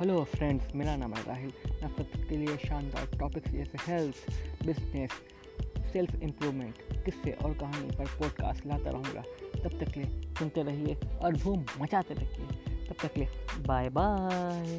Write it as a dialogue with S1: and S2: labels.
S1: Hello friends मेरा नाम है राहिल। मैं सबके लिए शानदार टॉपिक्स जैसे हेल्थ बिज़नेस सेल्फ इम्प्रूवमेंट किस्से और कहानी पर पॉडकास्ट लाता रहूँगा। तब तक लिए सुनते रहिए और धूम मचाते रहिए। तब तक लिए बाय बाय